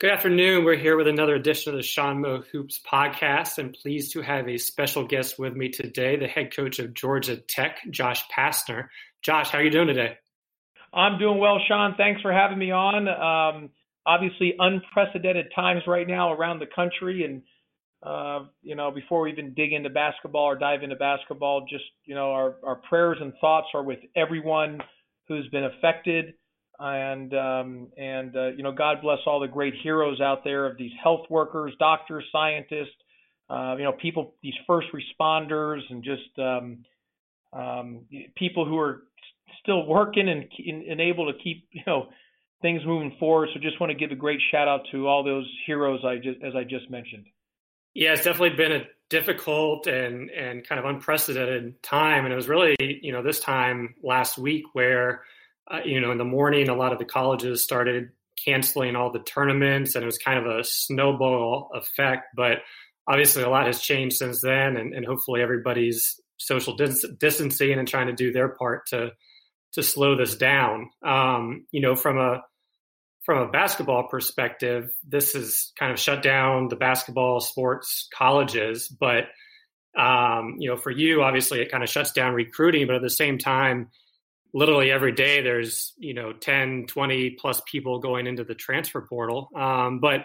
Good afternoon. We're here with another edition of the Sean Mo Hoops podcast, and pleased to have a special guest with me today, the head coach of Georgia Tech, Josh Pastner. Josh, how are you doing today? I'm doing well, Sean. Thanks for having me on. Um, obviously, unprecedented times right now around the country, and uh, you know, before we even dig into basketball or dive into basketball, just you know, our our prayers and thoughts are with everyone who's been affected and um, and uh, you know God bless all the great heroes out there of these health workers, doctors, scientists, uh, you know people, these first responders, and just um, um, people who are still working and, and able to keep you know things moving forward. So just want to give a great shout out to all those heroes I just as I just mentioned. Yeah, it's definitely been a difficult and and kind of unprecedented time, and it was really you know this time last week where uh, you know, in the morning, a lot of the colleges started canceling all the tournaments, and it was kind of a snowball effect. But obviously, a lot has changed since then, and, and hopefully, everybody's social dis- distancing and trying to do their part to to slow this down. Um, you know, from a from a basketball perspective, this has kind of shut down the basketball sports colleges, but um, you know, for you, obviously, it kind of shuts down recruiting, but at the same time literally every day there's you know 10 20 plus people going into the transfer portal. Um, but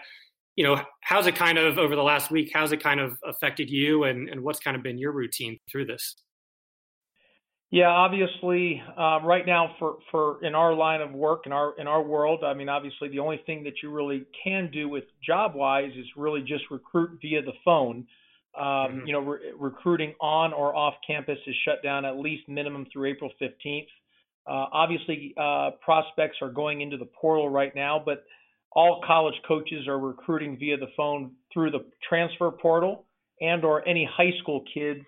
you know how's it kind of over the last week how's it kind of affected you and, and what's kind of been your routine through this? Yeah obviously uh, right now for for in our line of work in our in our world i mean obviously the only thing that you really can do with job wise is really just recruit via the phone. Um, mm-hmm. you know re- recruiting on or off campus is shut down at least minimum through april 15th uh, obviously, uh, prospects are going into the portal right now, but all college coaches are recruiting via the phone through the transfer portal and or any high school kids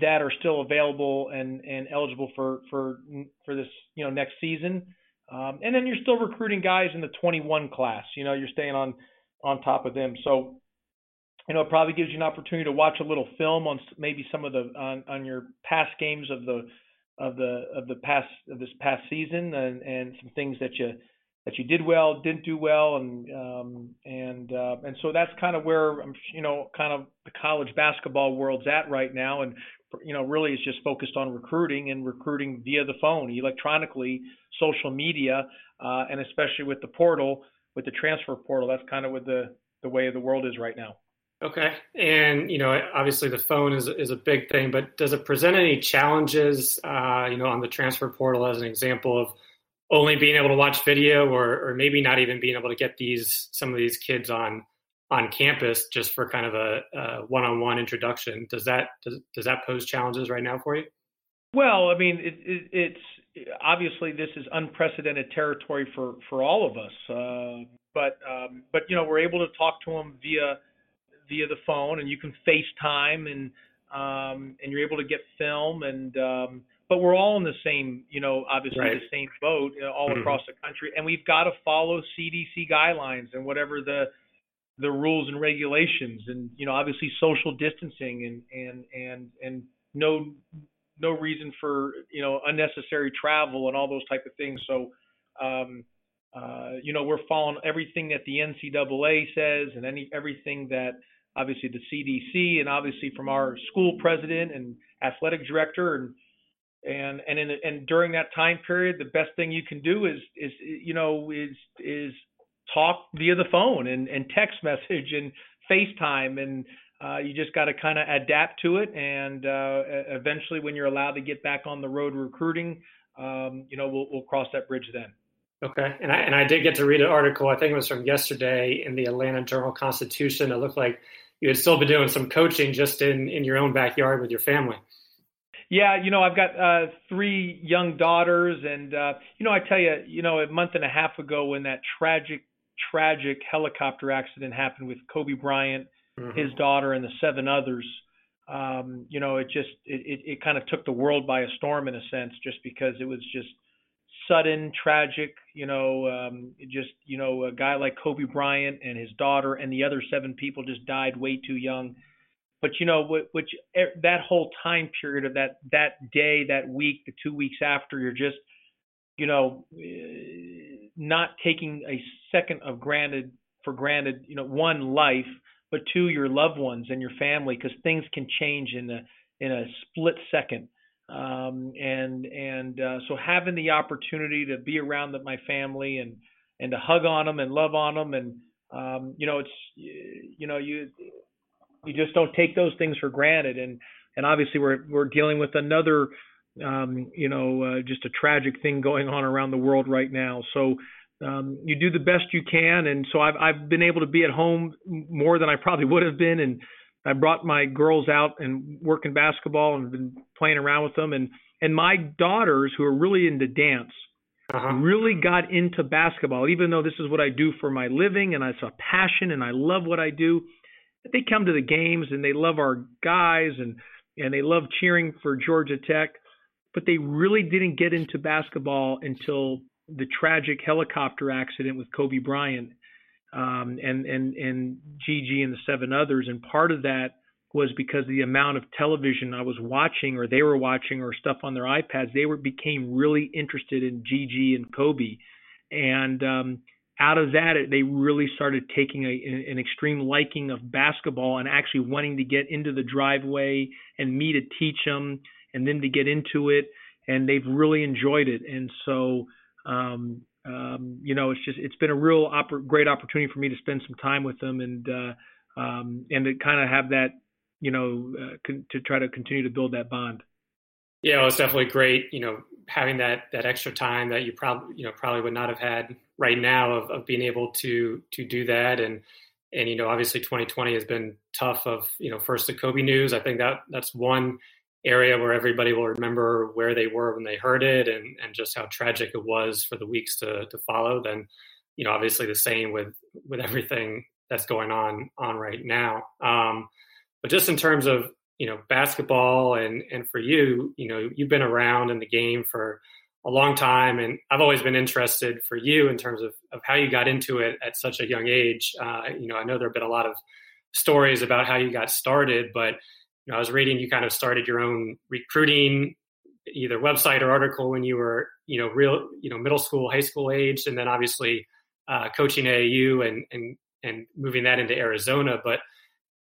that are still available and, and eligible for, for, for this, you know, next season. Um, and then you're still recruiting guys in the 21 class, you know, you're staying on, on top of them. So, you know, it probably gives you an opportunity to watch a little film on maybe some of the, on, on your past games of the, of the of the past of this past season and and some things that you that you did well, didn't do well, and um, and uh, and so that's kind of where I'm, you know, kind of the college basketball world's at right now, and you know, really it's just focused on recruiting and recruiting via the phone, electronically, social media, uh, and especially with the portal, with the transfer portal. That's kind of what the the way of the world is right now. Okay, and you know, obviously the phone is is a big thing, but does it present any challenges? Uh, you know, on the transfer portal, as an example of only being able to watch video, or or maybe not even being able to get these some of these kids on on campus just for kind of a, one-on-one introduction. Does that does, does that pose challenges right now for you? Well, I mean, it, it, it's obviously this is unprecedented territory for for all of us, uh, but um, but you know we're able to talk to them via via the phone, and you can FaceTime, and um, and you're able to get film, and um, but we're all in the same, you know, obviously right. the same boat you know, all mm-hmm. across the country, and we've got to follow CDC guidelines and whatever the the rules and regulations, and you know, obviously social distancing, and and and and no no reason for you know unnecessary travel and all those type of things. So. Um, uh, you know, we're following everything that the NCAA says and any everything that obviously the CDC and obviously from our school president and athletic director and and and in, and during that time period the best thing you can do is is you know is is talk via the phone and and text message and FaceTime and uh, you just got to kind of adapt to it and uh, eventually when you're allowed to get back on the road recruiting um, you know we'll we'll cross that bridge then. Okay, and I and I did get to read an article. I think it was from yesterday in the Atlanta Journal Constitution. It looked like you had still been doing some coaching just in in your own backyard with your family. Yeah, you know, I've got uh, three young daughters, and uh, you know, I tell you, you know, a month and a half ago when that tragic, tragic helicopter accident happened with Kobe Bryant, mm-hmm. his daughter, and the seven others, um, you know, it just it, it, it kind of took the world by a storm in a sense, just because it was just sudden, tragic, you know, um, just, you know, a guy like Kobe Bryant and his daughter and the other seven people just died way too young. But, you know, which that whole time period of that, that day, that week, the two weeks after, you're just, you know, eh, not taking a second of granted for granted, you know, one life, but two your loved ones and your family because things can change in a in a split second. Um, and and uh, so having the opportunity to be around my family and and to hug on them and love on them and um, you know it's you know you you just don't take those things for granted. And and obviously we're we're dealing with another um, you know uh, just a tragic thing going on around the world right now. So um, you do the best you can. And so I've I've been able to be at home more than I probably would have been and I brought my girls out and working basketball and been playing around with them. And and my daughters who are really into dance uh-huh. really got into basketball even though this is what I do for my living and it's a passion and I love what I do. They come to the games and they love our guys and and they love cheering for Georgia Tech, but they really didn't get into basketball until the tragic helicopter accident with Kobe Bryant um, and and and Gigi and the seven others. And part of that was because the amount of television I was watching, or they were watching, or stuff on their iPads. They were became really interested in Gigi and Kobe, and um, out of that, they really started taking a, an extreme liking of basketball and actually wanting to get into the driveway and me to teach them and them to get into it. And they've really enjoyed it. And so, um, um, you know, it's just it's been a real oppor- great opportunity for me to spend some time with them and uh, um, and to kind of have that, you know, uh, con- to try to continue to build that bond. Yeah, it was definitely great. You know, having that that extra time that you probably you know probably would not have had right now of, of being able to to do that and and you know obviously 2020 has been tough of you know first the Kobe news. I think that that's one area where everybody will remember where they were when they heard it and and just how tragic it was for the weeks to to follow. Then you know obviously the same with with everything that's going on on right now. Um, but just in terms of you know basketball and and for you you know you've been around in the game for a long time and i've always been interested for you in terms of, of how you got into it at such a young age uh, you know i know there have been a lot of stories about how you got started but you know i was reading you kind of started your own recruiting either website or article when you were you know real you know middle school high school age and then obviously uh, coaching AAU and and and moving that into Arizona but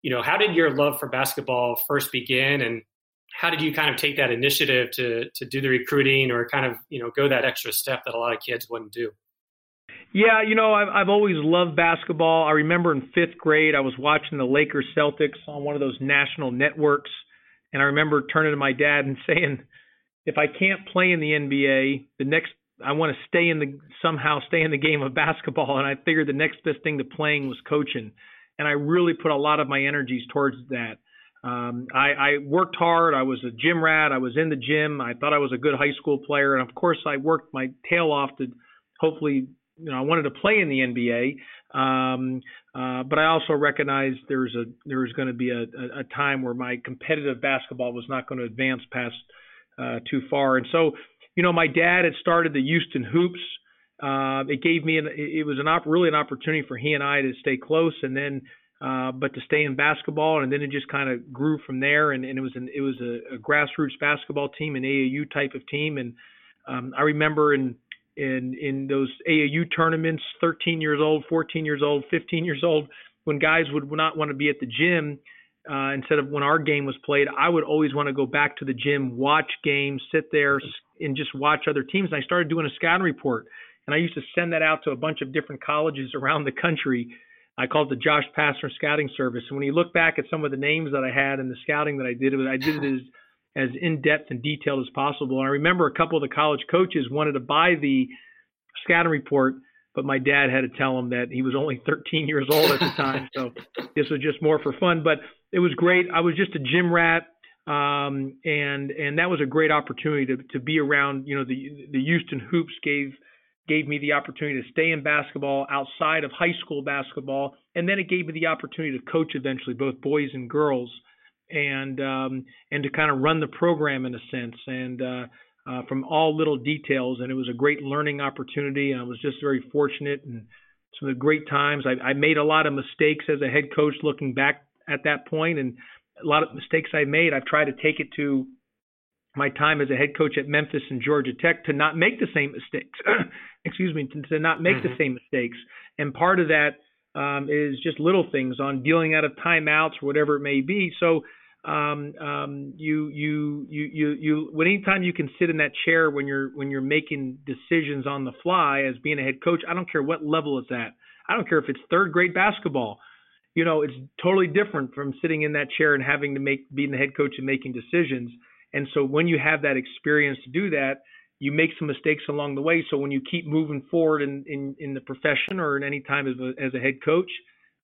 you know, how did your love for basketball first begin, and how did you kind of take that initiative to to do the recruiting or kind of you know go that extra step that a lot of kids wouldn't do? Yeah, you know, I've I've always loved basketball. I remember in fifth grade, I was watching the Lakers Celtics on one of those national networks, and I remember turning to my dad and saying, "If I can't play in the NBA, the next I want to stay in the somehow stay in the game of basketball." And I figured the next best thing to playing was coaching and I really put a lot of my energies towards that. Um, I, I worked hard. I was a gym rat. I was in the gym. I thought I was a good high school player, and of course, I worked my tail off to hopefully. You know, I wanted to play in the NBA, um, uh, but I also recognized there's a there's going to be a, a, a time where my competitive basketball was not going to advance past uh, too far. And so, you know, my dad had started the Houston Hoops. Uh, it gave me an, it was an op, really an opportunity for he and I to stay close and then uh, but to stay in basketball. And then it just kind of grew from there. And, and it was an it was a, a grassroots basketball team an AAU type of team. And um, I remember in in in those AAU tournaments 13 years old 14 years old 15 years old when guys would not want to be at the gym uh, instead of when our game was played, I would always want to go back to the gym, watch games, sit there, and just watch other teams. And I started doing a scouting report. And I used to send that out to a bunch of different colleges around the country. I called it the Josh Pastner Scouting Service. And when you look back at some of the names that I had and the scouting that I did, I did it as as in depth and detailed as possible. And I remember a couple of the college coaches wanted to buy the scouting report, but my dad had to tell him that he was only 13 years old at the time, so this was just more for fun. But it was great. I was just a gym rat, um, and and that was a great opportunity to to be around. You know, the the Houston Hoops gave gave me the opportunity to stay in basketball outside of high school basketball, and then it gave me the opportunity to coach eventually both boys and girls, and um, and to kind of run the program in a sense, and uh, uh, from all little details. And it was a great learning opportunity. And I was just very fortunate and some of the great times. I, I made a lot of mistakes as a head coach looking back at that point, and a lot of mistakes I made. I've tried to take it to my time as a head coach at Memphis and Georgia Tech to not make the same mistakes. Excuse me, to, to not make mm-hmm. the same mistakes. And part of that um, is just little things on dealing out of timeouts or whatever it may be. So um, um, you, you, you, you, you, anytime you can sit in that chair when you're, when you're making decisions on the fly as being a head coach, I don't care what level it's at. I don't care if it's third grade basketball. You know, it's totally different from sitting in that chair and having to make, being the head coach and making decisions. And so when you have that experience to do that, you make some mistakes along the way. So when you keep moving forward in, in, in the profession or in any time as a, as a head coach,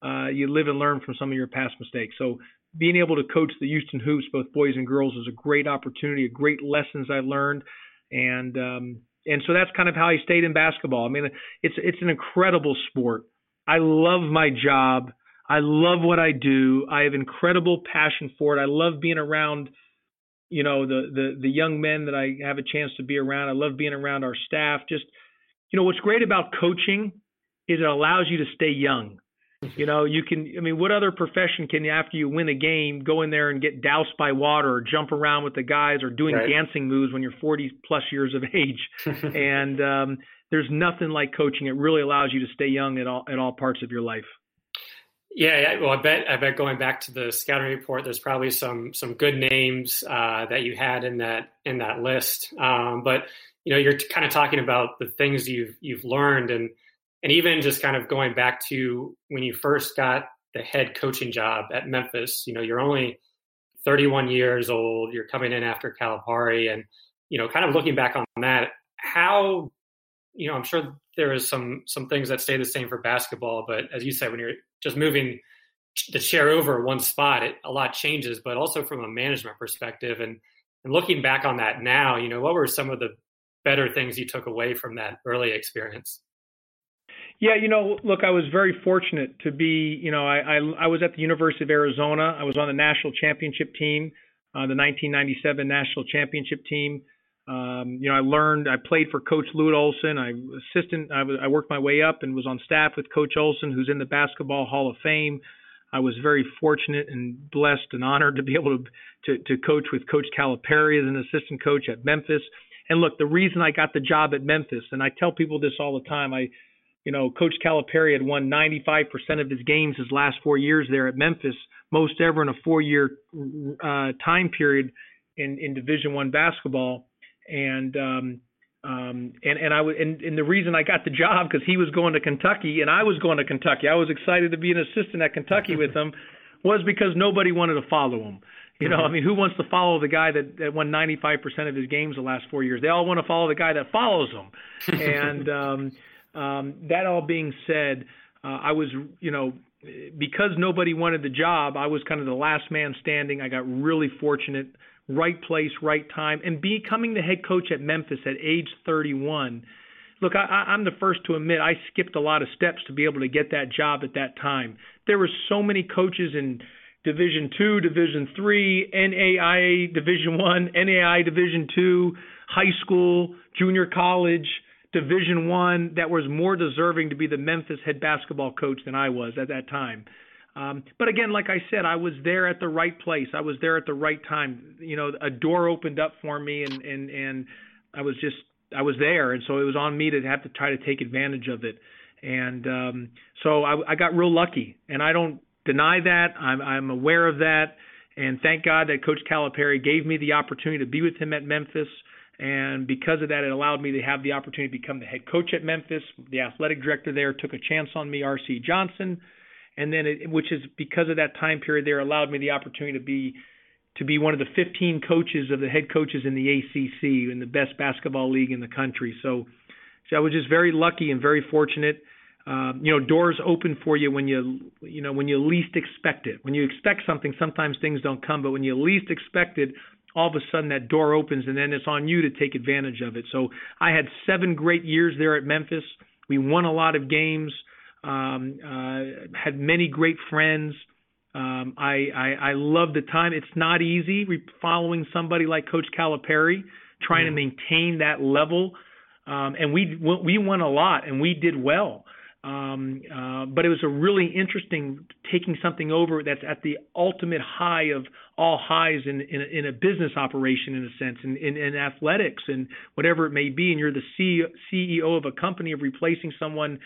uh, you live and learn from some of your past mistakes. So being able to coach the Houston Hoops, both boys and girls, is a great opportunity, a great lessons I learned, and um, and so that's kind of how I stayed in basketball. I mean, it's it's an incredible sport. I love my job. I love what I do. I have incredible passion for it. I love being around you know the the the young men that I have a chance to be around. I love being around our staff. Just you know what's great about coaching is it allows you to stay young. You know, you can. I mean, what other profession can you, after you win a game, go in there and get doused by water, or jump around with the guys, or doing right. dancing moves when you're 40 plus years of age? and um, there's nothing like coaching. It really allows you to stay young at all at all parts of your life. Yeah, well, I bet I bet going back to the scouting report, there's probably some some good names uh, that you had in that in that list. Um, but you know, you're kind of talking about the things you've you've learned, and and even just kind of going back to when you first got the head coaching job at Memphis. You know, you're only 31 years old. You're coming in after Calipari, and you know, kind of looking back on that, how you know, I'm sure there is some some things that stay the same for basketball, but as you said, when you're just moving the chair over one spot, it, a lot changes. But also from a management perspective, and and looking back on that now, you know, what were some of the better things you took away from that early experience? Yeah, you know, look, I was very fortunate to be, you know, I, I, I was at the University of Arizona. I was on the national championship team, uh, the 1997 national championship team. Um, you know, I learned. I played for Coach Lute Olson. I assistant. I, was, I worked my way up and was on staff with Coach Olson, who's in the Basketball Hall of Fame. I was very fortunate and blessed and honored to be able to to, to coach with Coach Calipari as an assistant coach at Memphis. And look, the reason I got the job at Memphis, and I tell people this all the time, I, you know, Coach Calipari had won 95% of his games his last four years there at Memphis, most ever in a four-year uh, time period in in Division One basketball and um, um, and and I was and, and the reason I got the job because he was going to Kentucky and I was going to Kentucky. I was excited to be an assistant at Kentucky with him, was because nobody wanted to follow him. You know, I mean, who wants to follow the guy that, that won 95% of his games the last four years? They all want to follow the guy that follows him. and um, that all being said, uh, I was, you know, because nobody wanted the job, I was kind of the last man standing. I got really fortunate right place, right time, and becoming the head coach at Memphis at age 31. Look, I, I'm the first to admit I skipped a lot of steps to be able to get that job at that time. There were so many coaches in Division Two, Division Three, NAIA Division One, NAIA Division Two, high school, junior college, Division One that was more deserving to be the Memphis head basketball coach than I was at that time. Um, but again, like I said, I was there at the right place. I was there at the right time. You know, a door opened up for me, and and and I was just I was there, and so it was on me to have to try to take advantage of it. And um, so I, I got real lucky, and I don't deny that. I'm I'm aware of that, and thank God that Coach Calipari gave me the opportunity to be with him at Memphis. And because of that, it allowed me to have the opportunity to become the head coach at Memphis. The athletic director there took a chance on me, R.C. Johnson and then it, which is because of that time period there allowed me the opportunity to be to be one of the 15 coaches of the head coaches in the ACC in the best basketball league in the country. So, so I was just very lucky and very fortunate. Um, you know, doors open for you when you you know when you least expect it. When you expect something, sometimes things don't come, but when you least expect it, all of a sudden that door opens, and then it's on you to take advantage of it. So I had seven great years there at Memphis. We won a lot of games. Um, uh, had many great friends. Um, I, I I love the time. It's not easy following somebody like Coach Calipari, trying mm. to maintain that level. Um, and we we won a lot, and we did well. Um, uh, but it was a really interesting taking something over that's at the ultimate high of all highs in in, in a business operation, in a sense, in, in, in athletics and whatever it may be. And you're the CEO of a company of replacing someone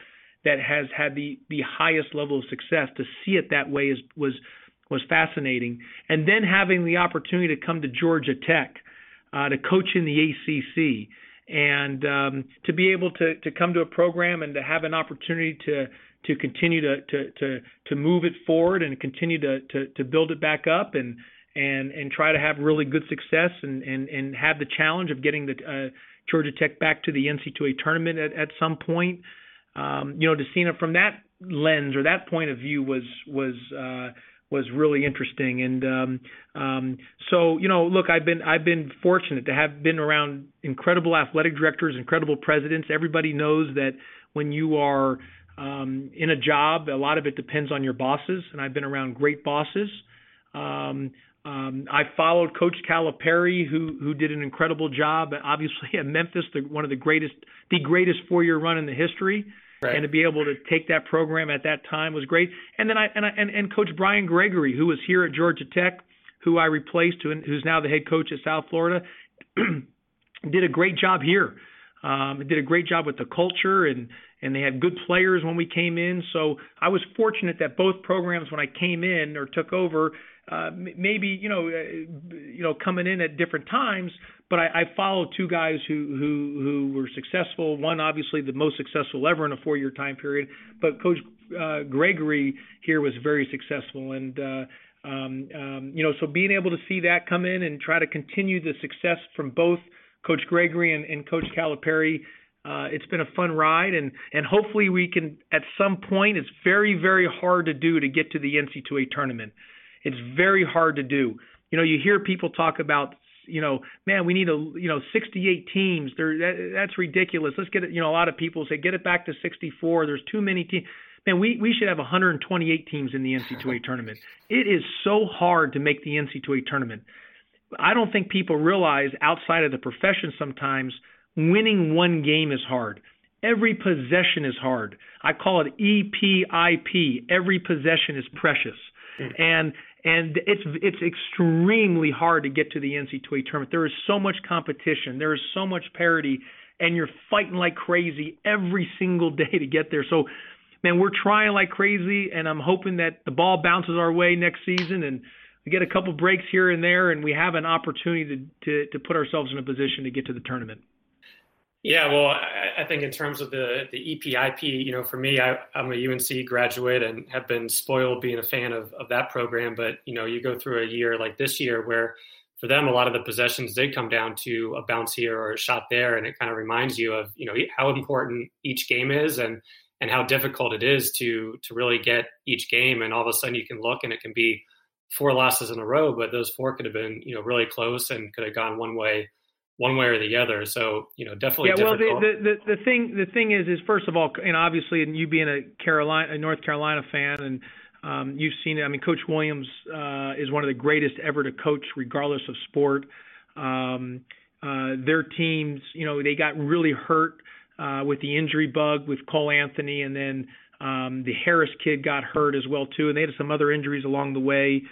that has had the the highest level of success. To see it that way is was was fascinating. And then having the opportunity to come to Georgia Tech uh, to coach in the ACC and um, to be able to to come to a program and to have an opportunity to to continue to to to, to move it forward and continue to, to to build it back up and and and try to have really good success and and and have the challenge of getting the uh, Georgia Tech back to the NCAA tournament at, at some point. Um, you know, to see it from that lens or that point of view was was uh, was really interesting. And um, um, so, you know, look, I've been I've been fortunate to have been around incredible athletic directors, incredible presidents. Everybody knows that when you are um, in a job, a lot of it depends on your bosses, and I've been around great bosses. Um, um, I followed Coach Calipari, who who did an incredible job, obviously at Memphis, the, one of the greatest, the greatest four-year run in the history. Right. And to be able to take that program at that time was great. And then I and I, and, and Coach Brian Gregory, who was here at Georgia Tech, who I replaced, who, who's now the head coach at South Florida, did a great job here. Um, did a great job with the culture and and they had good players when we came in. So I was fortunate that both programs, when I came in or took over, uh, maybe you know, uh, you know, coming in at different times. But I, I followed two guys who who who were successful. One, obviously, the most successful ever in a four-year time period. But Coach uh, Gregory here was very successful, and uh, um, um, you know, so being able to see that come in and try to continue the success from both Coach Gregory and, and Coach Calipari. Uh, it's been a fun ride, and and hopefully we can at some point. It's very very hard to do to get to the NCAA tournament. It's very hard to do. You know, you hear people talk about, you know, man, we need a, you know, 68 teams. There, that, that's ridiculous. Let's get it. You know, a lot of people say get it back to 64. There's too many teams. Man, we we should have 128 teams in the NCAA tournament. It is so hard to make the NCAA tournament. I don't think people realize outside of the profession sometimes winning one game is hard. Every possession is hard. I call it EPIP. Every possession is precious. Mm-hmm. And and it's it's extremely hard to get to the NCAA tournament. There is so much competition. There is so much parity, and you're fighting like crazy every single day to get there. So, man, we're trying like crazy, and I'm hoping that the ball bounces our way next season, and we get a couple breaks here and there, and we have an opportunity to to, to put ourselves in a position to get to the tournament. Yeah, well, I, I think in terms of the the EPIP, you know, for me, I, am a UNC graduate and have been spoiled being a fan of, of that program. But you know, you go through a year like this year where for them a lot of the possessions did come down to a bounce here or a shot there, and it kind of reminds you of you know how important each game is and and how difficult it is to to really get each game. And all of a sudden, you can look and it can be four losses in a row, but those four could have been you know really close and could have gone one way one way or the other. So you know, definitely. Yeah, well, the, the, the the thing the thing is is first of all, and obviously, and you being a Carolina, a North Carolina fan, and um, you've seen it. I mean, Coach Williams uh, is one of the greatest ever to coach, regardless of sport. Um, uh, their teams, you know, they got really hurt uh, with the injury bug with Cole Anthony, and then um, the Harris kid got hurt as well too, and they had some other injuries along the way,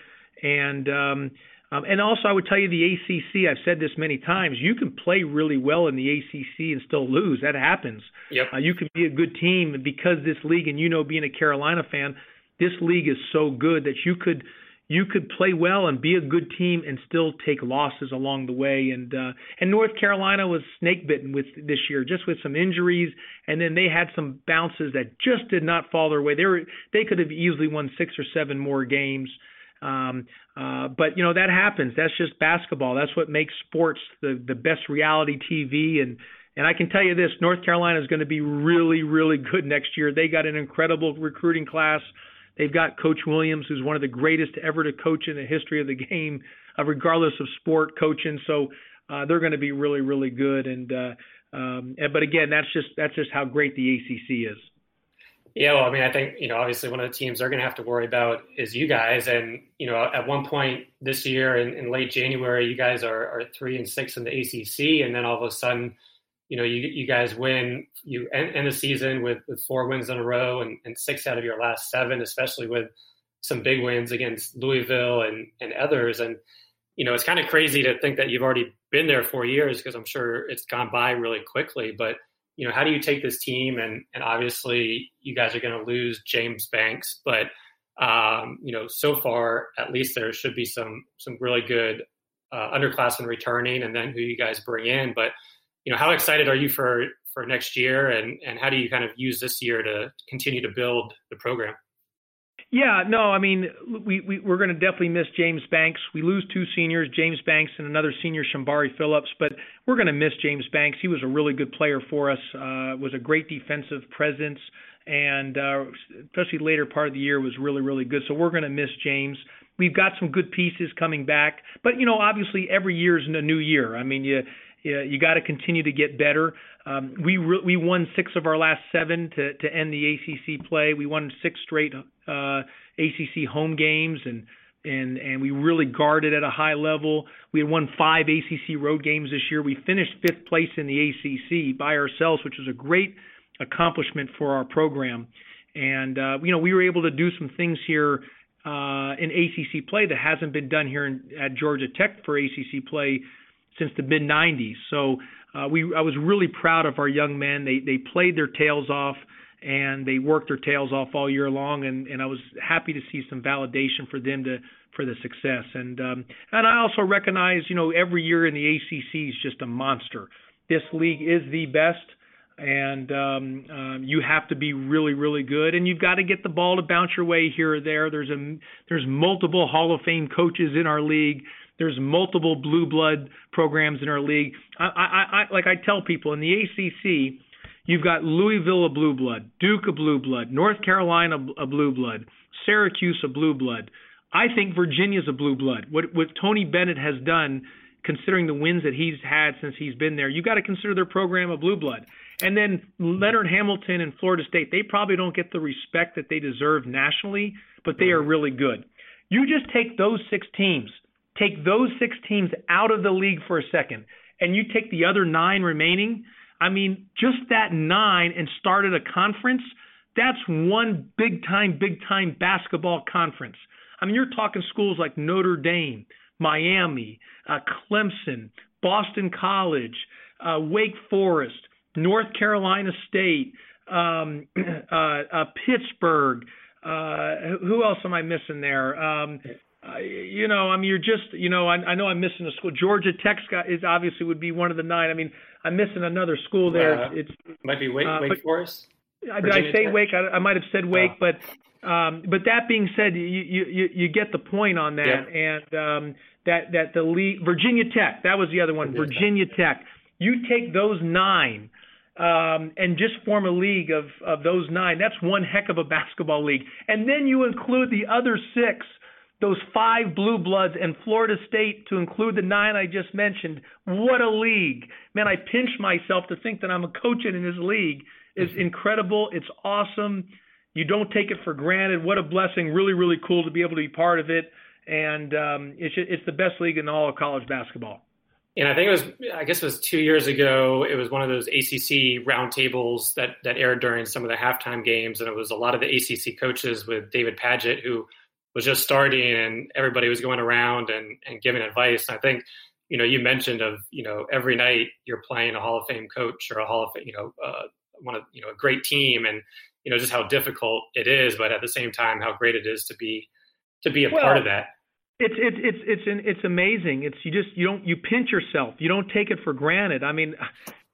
and um, um, and also, I would tell you the ACC. I've said this many times. You can play really well in the ACC and still lose. That happens. Yep. Uh, you can be a good team because this league, and you know, being a Carolina fan, this league is so good that you could you could play well and be a good team and still take losses along the way. And uh, and North Carolina was snake bitten with this year, just with some injuries, and then they had some bounces that just did not fall their way. They were they could have easily won six or seven more games. Um, uh, but you know that happens. That's just basketball. That's what makes sports the the best reality TV. And and I can tell you this: North Carolina is going to be really really good next year. They got an incredible recruiting class. They've got Coach Williams, who's one of the greatest ever to coach in the history of the game, uh, regardless of sport coaching. So uh, they're going to be really really good. And uh, um, but again, that's just that's just how great the ACC is. Yeah, well, I mean, I think you know, obviously, one of the teams they're going to have to worry about is you guys. And you know, at one point this year, in, in late January, you guys are, are three and six in the ACC, and then all of a sudden, you know, you you guys win, you end, end the season with, with four wins in a row and, and six out of your last seven, especially with some big wins against Louisville and and others. And you know, it's kind of crazy to think that you've already been there four years because I'm sure it's gone by really quickly, but you know, how do you take this team and and obviously you guys are going to lose James Banks, but um, you know, so far at least there should be some some really good uh, underclassmen returning, and then who you guys bring in. But you know, how excited are you for for next year, and and how do you kind of use this year to continue to build the program? Yeah, no, I mean, we, we we're going to definitely miss James Banks. We lose two seniors, James Banks and another senior, Shembari Phillips, but we're going to miss James Banks. He was a really good player for us. Uh, was a great defensive presence, and uh, especially later part of the year was really really good. So we're going to miss James. We've got some good pieces coming back, but you know, obviously every year is a new year. I mean, you you, got to continue to get better. Um, we re- we won six of our last seven to to end the ACC play. We won six straight uh, ACC home games and and and we really guarded at a high level. We had won five ACC road games this year. We finished fifth place in the ACC by ourselves, which was a great accomplishment for our program. And uh, you know we were able to do some things here uh, in ACC play that hasn't been done here in, at Georgia Tech for ACC play since the mid 90s. So uh, we I was really proud of our young men. They they played their tails off and they worked their tails off all year long, and and I was happy to see some validation for them to for the success. And um, and I also recognize, you know, every year in the ACC is just a monster. This league is the best and um, um, you have to be really, really good, and you've got to get the ball to bounce your way here or there. There's a there's multiple Hall of Fame coaches in our league. There's multiple blue blood programs in our league. I, I, I like I tell people in the ACC, you've got Louisville a blue blood, Duke a blue blood, North Carolina a blue blood, Syracuse a blue blood. I think Virginia's a blue blood. What what Tony Bennett has done, considering the wins that he's had since he's been there, you got to consider their program a blue blood. And then Leonard Hamilton and Florida State, they probably don't get the respect that they deserve nationally, but they are really good. You just take those six teams Take those six teams out of the league for a second, and you take the other nine remaining. I mean, just that nine and started a conference. That's one big time, big time basketball conference. I mean, you're talking schools like Notre Dame, Miami, uh, Clemson, Boston College, uh, Wake Forest, North Carolina State, um, uh, uh, Pittsburgh. Uh, who else am I missing there? Um, you know, I mean, you're just, you know, I, I know I'm missing a school. Georgia Tech is obviously would be one of the nine. I mean, I'm missing another school there. Uh, it's might be Wake, uh, Wake Forest. Did I say Tech? Wake? I, I might have said Wake, oh. but um, but that being said, you, you you get the point on that, and um, that that the league, Virginia Tech, that was the other one, Virginia, Virginia Tech. Tech. You take those nine. Um, and just form a league of, of those nine. That's one heck of a basketball league. And then you include the other six those five blue bloods and Florida State to include the nine I just mentioned. What a league. Man, I pinch myself to think that I'm a coach in this league mm-hmm. incredible. It's awesome. You don't take it for granted. What a blessing. Really, really cool to be able to be part of it. And um, it's, it's the best league in all of college basketball. And I think it was, I guess it was two years ago. It was one of those ACC roundtables that that aired during some of the halftime games, and it was a lot of the ACC coaches with David Padgett, who was just starting and everybody was going around and, and giving advice. And I think, you know, you mentioned of, you know, every night you're playing a Hall of Fame coach or a Hall of Fame, you know, uh, one of, you know, a great team and, you know, just how difficult it is, but at the same time, how great it is to be, to be a well, part of that. It's it's it's it's it's amazing. It's you just you don't you pinch yourself. You don't take it for granted. I mean,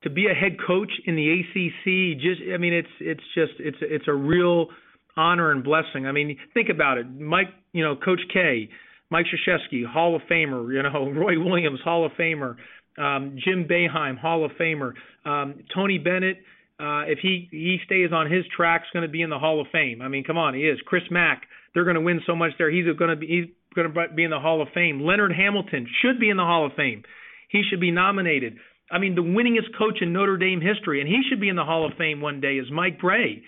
to be a head coach in the ACC, just I mean, it's it's just it's it's a real honor and blessing. I mean, think about it. Mike, you know, Coach K, Mike Krzyzewski, Hall of Famer. You know, Roy Williams, Hall of Famer. Um, Jim Boeheim, Hall of Famer. Um, Tony Bennett, uh, if he he stays on his track, is going to be in the Hall of Fame. I mean, come on, he is. Chris Mack, they're going to win so much there. He's going to be he's going to be in the Hall of Fame. Leonard Hamilton should be in the Hall of Fame. He should be nominated. I mean, the winningest coach in Notre Dame history, and he should be in the Hall of Fame one day is Mike Brey.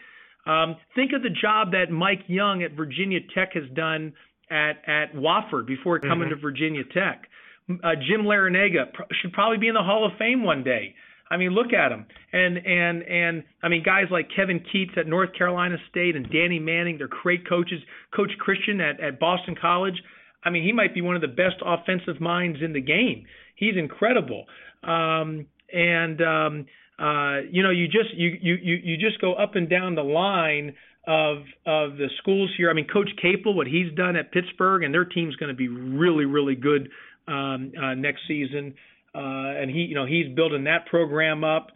Um, think of the job that Mike Young at Virginia Tech has done at at Wofford before coming mm-hmm. to Virginia Tech. Uh, Jim Larrañaga pr- should probably be in the Hall of Fame one day. I mean, look at him. And and and I mean, guys like Kevin Keatts at North Carolina State and Danny Manning, they're great coaches. Coach Christian at at Boston College. I mean, he might be one of the best offensive minds in the game. He's incredible. Um, and um, uh, you know, you just you you you just go up and down the line of of the schools here. I mean, Coach Capel, what he's done at Pittsburgh, and their team's going to be really really good um, uh, next season. Uh, and he, you know, he's building that program up.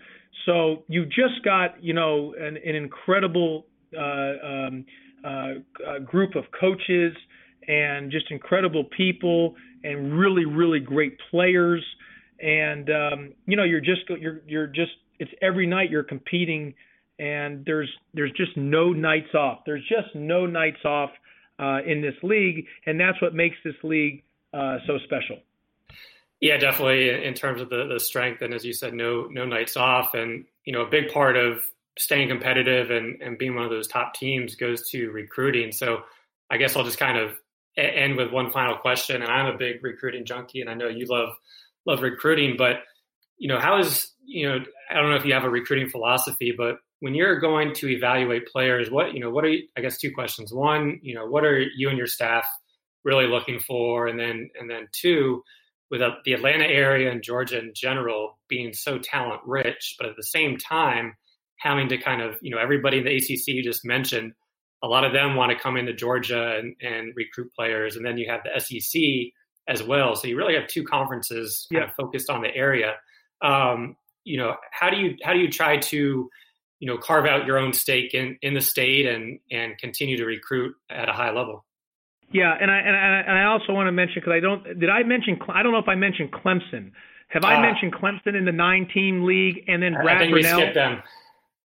So you've just got, you know, an, an incredible uh, um, uh, group of coaches and just incredible people and really, really great players. And um, you know, you're just you're you're just it's every night you're competing, and there's there's just no nights off. There's just no nights off uh, in this league, and that's what makes this league uh, so special. Yeah, definitely in terms of the, the strength and as you said, no no nights off. And you know, a big part of staying competitive and, and being one of those top teams goes to recruiting. So I guess I'll just kind of end with one final question. And I'm a big recruiting junkie, and I know you love love recruiting, but you know, how is you know, I don't know if you have a recruiting philosophy, but when you're going to evaluate players, what you know, what are you, I guess two questions. One, you know, what are you and your staff really looking for, and then and then two, with the Atlanta area and Georgia in general being so talent rich, but at the same time having to kind of, you know, everybody in the ACC you just mentioned, a lot of them want to come into Georgia and, and recruit players. And then you have the SEC as well. So you really have two conferences kind of focused on the area. Um, you know, how do you, how do you try to, you know, carve out your own stake in, in the state and, and continue to recruit at a high level? Yeah, and I and I, and I also want to mention because I don't did I mention I don't know if I mentioned Clemson. Have I uh, mentioned Clemson in the nine team league and then Brad I think? We skipped them.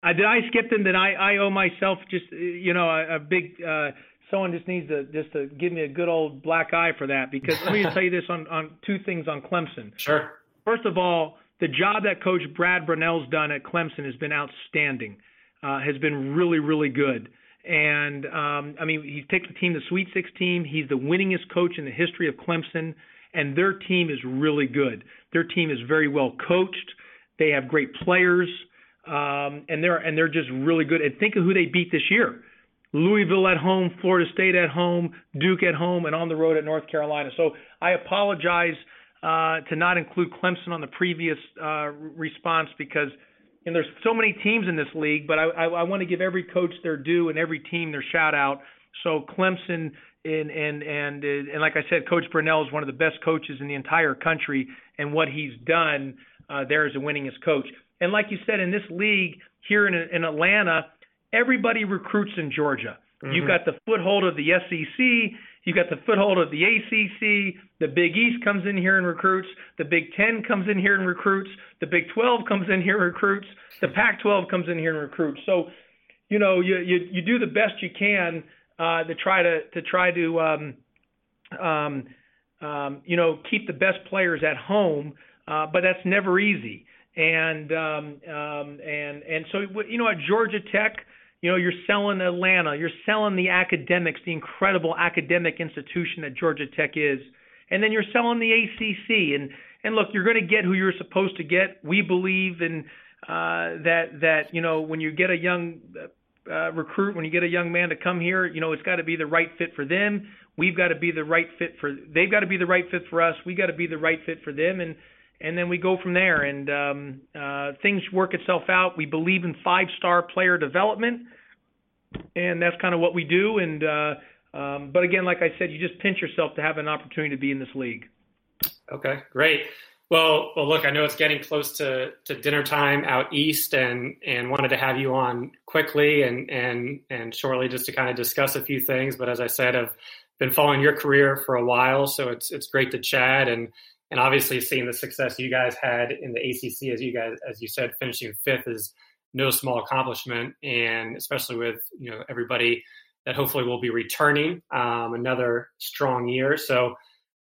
Uh, did I skip them? Then I I owe myself just you know a, a big. Uh, someone just needs to just to give me a good old black eye for that because let me just tell you this on on two things on Clemson. Sure. First of all, the job that Coach Brad Brownell's done at Clemson has been outstanding. Uh, has been really really good. And um, I mean, he takes the team to Sweet 16. He's the winningest coach in the history of Clemson, and their team is really good. Their team is very well coached. They have great players, um, and they're and they're just really good. And think of who they beat this year: Louisville at home, Florida State at home, Duke at home, and on the road at North Carolina. So I apologize uh, to not include Clemson on the previous uh, response because and there's so many teams in this league, but I, I, I want to give every coach their due and every team their shout out. So Clemson and and and and like I said, Coach Brownell is one of the best coaches in the entire country, and what he's done uh, there as a winningest coach. And like you said, in this league here in in Atlanta, everybody recruits in Georgia. Mm-hmm. You've got the foothold of the SEC. You got the foothold of the ACC. The Big East comes in here and recruits. The Big Ten comes in here and recruits. The Big 12 comes in here and recruits. The Pac 12 comes in here and recruits. So, you know, you you, you do the best you can uh, to try to to try to um, um, um, you know keep the best players at home, uh, but that's never easy. And um, um, and and so you know at Georgia Tech you know, you're selling Atlanta, you're selling the academics, the incredible academic institution that Georgia Tech is, and then you're selling the ACC. And and look, you're going to get who you're supposed to get. We believe in uh, that that you know when you get a young uh, recruit, when you get a young man to come here, you know it's got to be the right fit for them. We've got to be the right fit for they've got to be the right fit for us. We got to be the right fit for them, and and then we go from there. And um, uh, things work itself out. We believe in five star player development and that's kind of what we do. And uh, um, but again, like I said, you just pinch yourself to have an opportunity to be in this league. Okay, great. Well, well, look, I know it's getting close to, to dinner time out east, and and wanted to have you on quickly and and and shortly just to kind of discuss a few things. But as I said, I've been following your career for a while, so it's it's great to chat and and obviously seeing the success you guys had in the ACC, as you guys as you said, finishing fifth is no small accomplishment, and especially with you know everybody that hopefully will be returning um, another strong year. So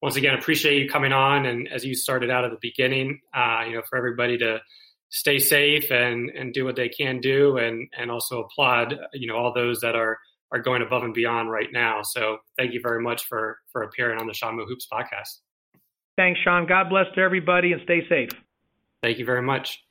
once again, appreciate you coming on, and as you started out at the beginning, uh, you know, for everybody to stay safe and and do what they can do, and and also applaud you know all those that are are going above and beyond right now. So thank you very much for for appearing on the Sean Moe Hoops podcast. Thanks, Sean. God bless to everybody, and stay safe. Thank you very much.